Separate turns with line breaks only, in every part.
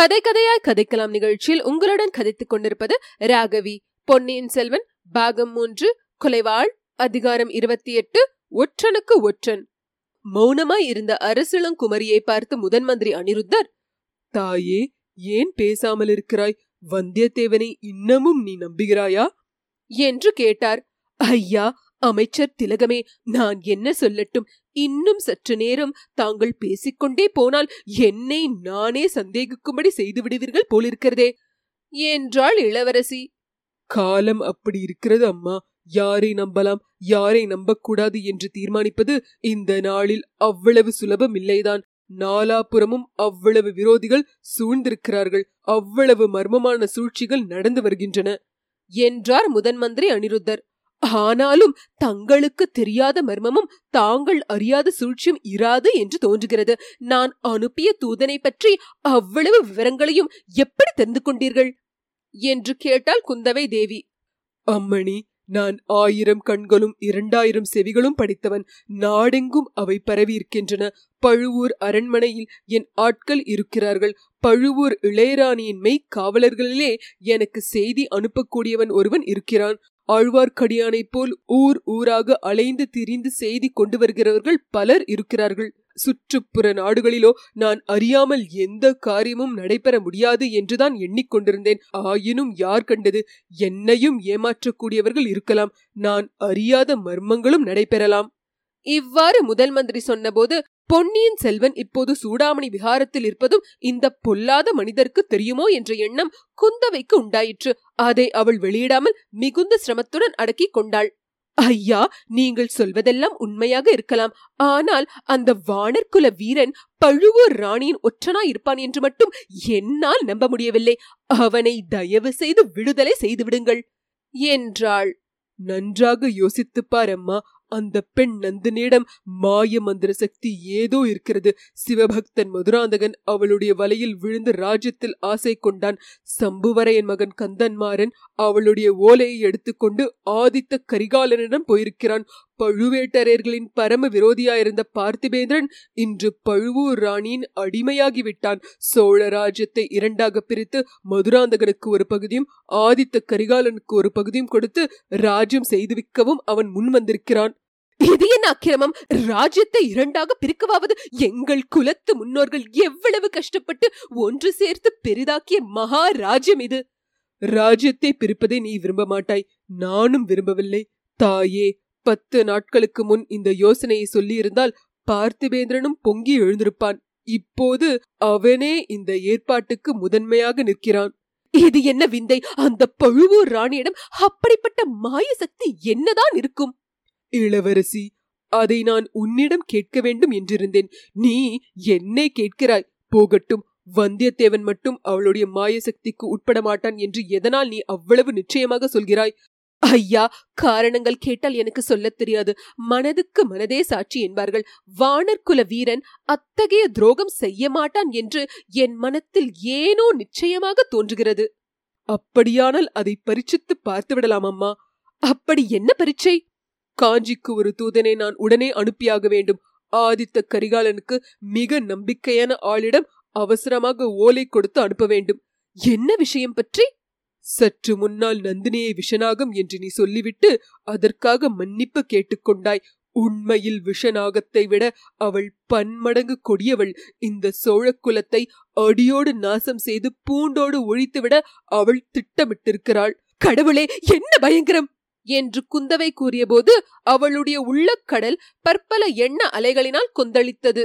கதை கதையாய் கதைக்கலாம் நிகழ்ச்சியில் உங்களுடன் கதைத்துக் கொண்டிருப்பது ராகவி. பொன்னியின் செல்வன் பாகம் மூன்று கொலைவாள் அதிகாரம் இருபத்தி எட்டு ஒற்றனுக்கு ஒற்றன். மௌனமாய் இருந்த அரசிளங்குமரியை பார்த்து முதன் மந்திரி அனிருத்தர்
தாயே ஏன் பேசாமல் இருக்கிறாய்? வந்தியத்தேவனை இன்னமும் நீ நம்புகிறாயா?
என்று கேட்டார். ஐயா அமைச்சர் திலகமே நான் என்ன சொல்லட்டும்? இன்னும் சற்று நேரம் தாங்கள் பேசிக்கொண்டே போனால் என்னை நானே சந்தேகிக்கும்படி செய்து விடுவீர்கள் போலிருக்கிறதே. என்றாள் இளவரசி.
காலம் அப்படி இருக்கிறது அம்மா. யாரை நம்பலாம்? யாரை நம்பக்கூடாது என்று தீர்மானிப்பது இந்த நாளில் அவ்வளவு சுலபம் இல்லைதான். நாலாபுறமும் அவ்வளவு விரோதிகள் சூழ்ந்திருக்கிறார்கள். அவ்வளவு மர்மமான சூழ்ச்சிகள் நடந்து வருகின்றன.
என்றார் முதன்மந்திரி அனிருத்தர். ஆனாலும் தங்களுக்கு தெரியாத மர்மமும் தாங்கள் அறியாத சூழ்ச்சியும் இராது என்று தோன்றுகிறது. நான் அனுப்பிய தூதனை பற்றி அவ்வளவு விவரங்களையும் எப்படி தெரிந்து கொண்டீர்கள்? என்று கேட்டாள் குந்தவை தேவி.
அம்மணி நான் ஆயிரம் கண்களும் இரண்டாயிரம் செவிகளும் படித்தவன். நாடெங்கும் அவை பரவி இருக்கின்றன பழுவூர் அரண்மனையில் என் ஆட்கள் இருக்கிறார்கள். பழுவூர் இளையராணியின் மெய் காவலர்களிலே எனக்கு செய்தி அனுப்பக்கூடியவன் ஒருவன் இருக்கிறான். ஆழ்வார்க்கடியானைப் போல் ஊர் ஊராக அலைந்து திரிந்து செய்தி கொண்டு வருகிறவர்கள் பலர் இருக்கிறார்கள். சுற்றுப்புற நாடுகளிலோ நான் அறியாமல் எந்த காரியமும் நடைபெற முடியாது என்றுதான் எண்ணிக்கொண்டிருந்தேன். ஆயினும் யார் கண்டது? என்னையும் ஏமாற்றக்கூடியவர்கள் இருக்கலாம். நான் அறியாத மர்மங்களும் நடைபெறலாம்.
இவ்வாறு முதல் மந்திரி சொன்னபோது பொன்னியின் செல்வன் இப்போது சூடாமணி விகாரத்தில் இருப்பதும் இந்த பொல்லாத மனிதருக்கு தெரியுமோ என்ற எண்ணம் குந்தவைக்கு உண்டாயிற்று. அதை அவள் வெளியிடாமல் மிகுந்த சிரமத்துடன் அடக்கிக் கொண்டாள். ஐயா நீங்கள் சொல்வதெல்லாம் உண்மையாக இருக்கலாம். ஆனால் அந்த வானர்குல வீரன் பழுவூர் ராணியின் ஒற்றனா இருப்பான் என்று மட்டும் என்னால் நம்ப முடியவில்லை. அவனை தயவு செய்து விடுதலை செய்து விடுங்கள். என்றாள்.
நன்றாக யோசித்துப்பார் அம்மா. அந்த பெண் நந்தினியிடம் மாய மந்திர சக்தி ஏதோ இருக்கிறது. சிவபக்தன் மதுராந்தகன் அவளுடைய வலையில் விழுந்து ராஜ்யத்தில் ஆசை கொண்டான். சம்புவரையன் மகன் கந்தன்மாறன் அவளுடைய ஓலையை எடுத்துக்கொண்டு ஆதித்த கரிகாலனிடம் போயிருக்கிறான். பழுவேட்டரையர்களின் பரம விரோதியாயிருந்த பார்த்திபேந்திரன் இன்று பழுவூர் ராணியின் அடிமையாகிவிட்டான். சோழ ராஜ்யத்தை இரண்டாக பிரித்து மதுராந்தகனுக்கு ஒரு பகுதியும் ஆதித்த கரிகாலனுக்கு ஒரு பகுதியும் கொடுத்து ராஜ்யம் செய்துவிக்கவும் அவன் முன் வந்திருக்கிறான்
இது என்ன அக்கிரமம். ராஜ்யத்தை இரண்டாக பிரிக்கவாவது எங்கள் குலத்து முன்னோர்கள் எவ்வளவு கஷ்டப்பட்டு ஒன்று சேர்த்து பெரிதாக்கிய மகா ராஜ்யம் இது.
ராஜ்யத்தை பிரிப்பதை நீ விரும்ப மாட்டாய். நானும் விரும்பவில்லை. தாயே பத்து நாட்களுக்கு முன் இந்த யோசனையை சொல்லியிருந்தால் பார்த்திபேந்திரனும் பொங்கி எழுந்திருப்பான். இப்போது அவனே இந்த ஏற்பாட்டுக்கு முதன்மையாக நிற்கிறான்.
இது என்ன விந்தை? அந்த பழுவூர் ராணியிடம் அப்படிப்பட்ட மாய சக்தி என்னதான் இருக்கும்?
இளவரசி அதை நான் உன்னிடம் கேட்க வேண்டும் என்றிருந்தேன். நீ என்னை கேட்கிறாய். போகட்டும் வந்தியத்தேவன் மட்டும் அவளுடைய மாய சக்திக்கு உட்பட மாட்டான் என்று எதனால் நீ அவ்வளவு நிச்சயமாக சொல்கிறாய்? ஐயா காரணங்கள் கேட்டால் எனக்கு சொல்லத் தெரியாது. மனதுக்கு மனதே சாட்சி என்பார்கள். வானர்குல வீரன் அத்தகைய துரோகம் செய்ய மாட்டான் என்று என் மனத்தில் ஏனோ நிச்சயமாக தோன்றுகிறது. அப்படியானால் அதை பரிச்சித்து பார்த்து விடலாம் அம்மா.
அப்படி என்ன பரீட்சை?
காஞ்சிக்கு ஒரு தூதனை நான் உடனே அனுப்பியாக வேண்டும். ஆதித்த கரிகாலனுக்கு மிக நம்பிக்கையான ஆளிடம் அவசரமாக ஓலை கொடுத்து அனுப்ப வேண்டும்.
என்ன விஷயம் பற்றி?
சற்று முன்னால் நந்தினியை விஷநாகம் என்று நீ சொல்லிவிட்டு அதற்காக மன்னிப்பு கேட்டுக்கொண்டாய். உண்மையில் விஷநாகத்தை விட அவள் பன்மடங்கு கொடியவள். இந்த சோழ குலத்தை அடியோடு நாசம் செய்து பூண்டோடு ஒழித்துவிட அவள் திட்டமிட்டிருக்கிறாள்.
கடவுளே என்ன பயங்கரம்! என்று குந்தவை கூறியபோது அவளுடைய உள்ளக்கடல் பற்பல எண்ண அலைகளினால் கொந்தளித்தது.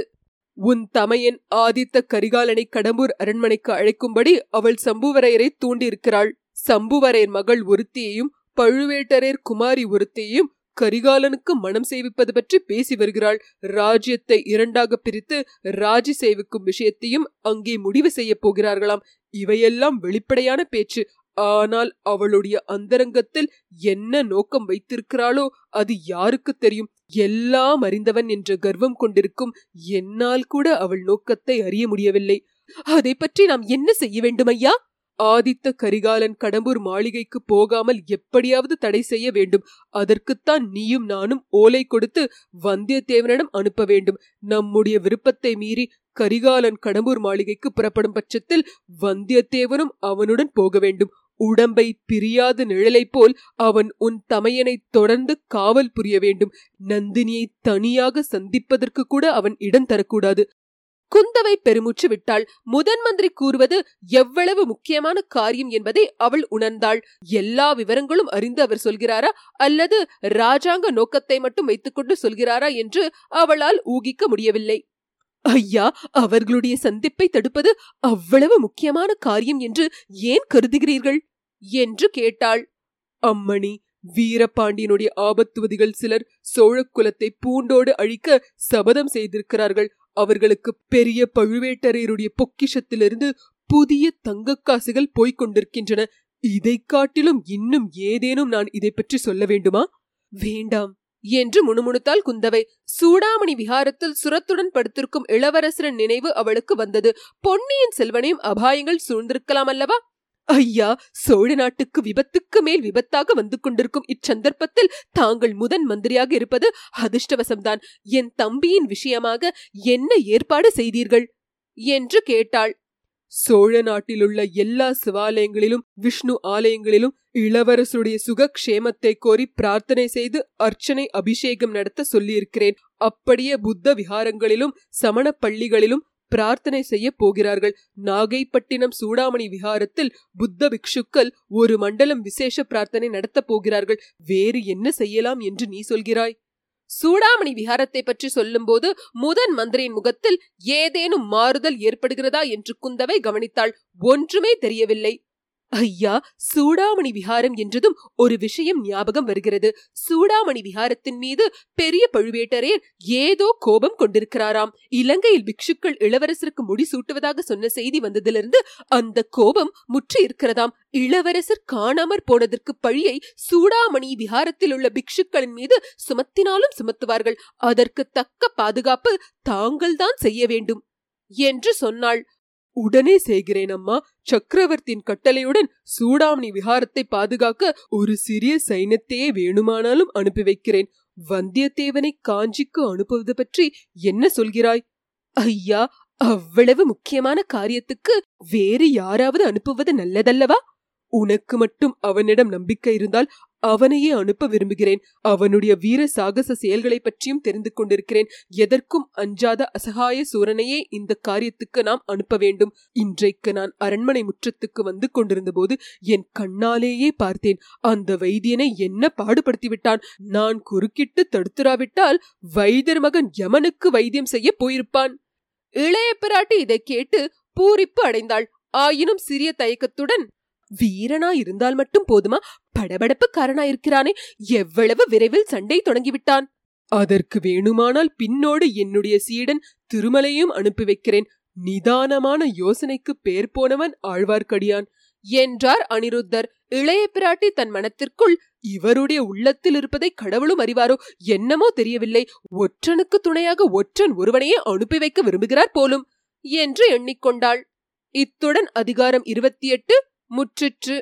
உன் தமையன் ஆதித்த கரிகாலனை கடம்பூர் அரண்மனைக்கு அழைக்கும்படி அவள் சம்புவரையரை தூண்டியிருக்கிறாள். சம்புவரையர் மகள் ஒருத்தியையும் பழுவேட்டரையர் குமாரி ஒருத்தியையும் கரிகாலனுக்கு மனம் செய்விப்பது பற்றி பேசி வருகிறாள். ராஜ்யத்தை இரண்டாக பிரித்து ராஜி சேவிக்கும் விஷயத்தையும் அங்கே முடிவு செய்ய போகிறார்களாம். இவையெல்லாம் வெளிப்படையான பேச்சு. ஆனால் அவளுடைய அந்தரங்கத்தில் என்ன நோக்கம் வைத்திருக்கிறாளோ அது யாருக்கு தெரியும்? எல்லாம் அறிந்தவன் என்ற கர்வம் கொண்டிருக்கும் என்னால் கூட அவள் நோக்கத்தை அறிய முடியவில்லை.
அதை பற்றி நாம் என்ன செய்ய வேண்டும் ஐயா?
ஆதித்த கரிகாலன் கடம்பூர் மாளிகைக்கு போகாமல் எப்படியாவது தடை செய்ய வேண்டும். அதற்குத்தான் நீயும் நானும் ஓலை கொடுத்து வந்தியத்தேவனிடம் அனுப்ப வேண்டும். நம்முடைய விருப்பத்தை மீறி கரிகாலன் கடம்பூர் மாளிகைக்கு புறப்படும் பட்சத்தில் வந்தியத்தேவனும் அவனுடன் போக வேண்டும். உடம்பை பிரியாத நிழலைப் போல் அவன் உன் தமையனை தொடர்ந்து காவல் புரிய வேண்டும். நந்தினியை தனியாக சந்திப்பதற்கு கூட அவன் இடம் தரக்கூடாது.
குந்தவை பெருமூச்சு விட்டாள். முதன் மந்திரி கூறுவது எவ்வளவு முக்கியமான காரியம் என்பதை அவள் உணர்ந்தாள். எல்லா விவரங்களும் அறிந்து அவர் சொல்கிறாரா? அல்லது ராஜாங்க நோக்கத்தை மட்டும் வைத்துக்கொண்டு சொல்கிறாரா என்று அவளால் ஊகிக்க முடியவில்லை. ஐயா அவர்களுடைய சந்திப்பை தடுப்பது அவ்வளவு முக்கியமான காரியம் என்று ஏன் கருதுகிறீர்கள்? என்று கேட்டாள்.
அம்மணி வீரபாண்டியனுடைய ஆபத்துவதிகள் சிலர் சோழ குலத்தை பூண்டோடு அழிக்க சபதம் செய்திருக்கிறார்கள். அவர்களுக்கு பெரிய பழுவேட்டரையருடைய பொக்கிஷத்திலிருந்து புதிய தங்கக்காசுகள் போய்க் கொண்டிருக்கின்றன. இதைக் காட்டிலும் இன்னும் ஏதேனும் நான் இதை பற்றி சொல்ல வேண்டுமா?
வேண்டாம் என்று முணுமுணுத்தாள் குந்தவை. சூடாமணி விஹாரத்தில் சுரத்துடன் படுத்திருக்கும் இளவரசரின் நினைவு அவளுக்கு வந்தது. பொன்னியின் செல்வனையும் அபாயங்கள் சூழ்ந்திருக்கலாம் அல்லவா? ஐயா சோழ நாட்டுக்கு விபத்துக்கு மேல் விபத்தாக வந்து கொண்டிருக்கும் இச்சந்தர்ப்பத்தில் தாங்கள் முதன் மந்திரியாக இருப்பது அதிர்ஷ்டவசம்தான். என் தம்பியின் விஷயமாக என்ன ஏற்பாடு செய்தீர்கள்? என்று கேட்டாள்.
சோழ நாட்டிலுள்ள எல்லா சிவாலயங்களிலும் விஷ்ணு ஆலயங்களிலும் இளவரசருடைய சுகக்ஷேமத்தை கோரி பிரார்த்தனை செய்து அர்ச்சனை அபிஷேகம் நடத்த சொல்லியிருக்கிறேன். அப்படியே புத்த விஹாரங்களிலும் சமண பள்ளிகளிலும் பிரார்த்தனை செய்ய போகிறார்கள். நாகைப்பட்டினம் சூடாமணி விகாரத்தில் புத்த பிக்ஷுக்கள் ஒரு மண்டலம் விசேஷ பிரார்த்தனை நடத்தப் போகிறார்கள். வேறு என்ன செய்யலாம் என்று நீ சொல்கிறாய்?
சூடாமணி விஹாரத்தை பற்றி சொல்லும்போது முதன் மந்திரியின் முகத்தில் ஏதேனும் மாறுதல் ஏற்படுகிறதா என்று குந்தவை கவனித்தாள். ஒன்றுமே தெரியவில்லை. ஐயா சூடாமணி விஹாரம் என்றதும் ஒரு விஷயம் ஞாபகம் வருகிறது. சூடாமணி விஹாரத்தின் மீது பெரிய பழுவேட்டரையர் ஏதோ கோபம் கொண்டிருக்கிறாராம். இலங்கையில் பிக்ஷுக்கள் இளவரசருக்கு முடி சூட்டுவதாக சொன்ன செய்தி வந்ததிலிருந்து அந்த கோபம் முற்றி இருக்கிறதாம். இளவரசர் காணாமற் போனதற்கு பழியை சூடாமணி விஹாரத்தில் உள்ள பிக்ஷுக்களின் மீது சுமத்தினாலும் சுமத்துவார்கள். அதற்கு தக்க பாதுகாப்பு தாங்கள்தான் செய்ய வேண்டும் என்று சொன்னாள்.
உடனே செய்கிறேன் அம்மா. சக்கரவர்த்தியின் கட்டளையுடன் சூடாமணி விஹாரத்தை பாதுகாக்க ஒரு சிறிய சைன்யத்தையே வேணுமானாலும் அனுப்பி வைக்கிறேன். வந்தியத்தேவனை காஞ்சிக்கு அனுப்புவது பற்றி என்ன சொல்கிறாய்?
ஐயா அவ்வளவு முக்கியமான காரியத்துக்கு வேறு யாராவது அனுப்புவது நல்லதல்லவா?
உனக்கு மட்டும் அவனிடம் நம்பிக்கை இருந்தால் அவனையே அனுப்ப விரும்புகிறேன். அவனுடைய வீர சாகச செயல்களை பற்றியும் தெரிந்து கொண்டிருக்கிறேன். எதற்கும் அஞ்சாத அசகாய சூரனையே இந்த காரியத்துக்கு நாம் அனுப்ப வேண்டும். இன்றைக்கு நான் அரண்மனை முற்றத்துக்கு வந்து கொண்டிருந்த போது என் கண்ணாலேயே பார்த்தேன். அந்த வைத்தியனை என்ன பாடுபடுத்தி விட்டான் நான் குறுக்கிட்டு தடுத்துராவிட்டால் வைத்தியர் மகன் யமனுக்கு வைத்தியம் செய்ய போயிருப்பான்.
இளைய பிராட்டி இதை கேட்டு பூரிப்பு அடைந்தாள். ஆயினும் சிறிய தயக்கத்துடன் வீரனா இருந்தால் மட்டும் போதுமா? படபடப்புக்காரனா இருக்கிறானே எவ்வளவு விரைவில் சண்டை தொடங்கிவிட்டான்.
அதற்கு வேணுமானால் பின்னோடு என்னுடைய சீடன் திருமலையும் அனுப்பி வைக்கிறேன். நிதானமான யோசனைக்கு பேர் போனவன் ஆழ்வார்க்கடியான்.
என்றார் அனிருத்தர். இளைய பிராட்டி தன் மனத்திற்குள் இவருடைய உள்ளத்தில் இருப்பதை கடவுளும் அறிவாரோ? என்னமோ தெரியவில்லை. ஒற்றனுக்கு துணையாக ஒற்றன் ஒருவனையே அனுப்பி வைக்க விரும்புகிறார் போலும். என்று எண்ணிக்கொண்டாள். இத்துடன் அதிகாரம் இருபத்தி எட்டு முற்றிற்று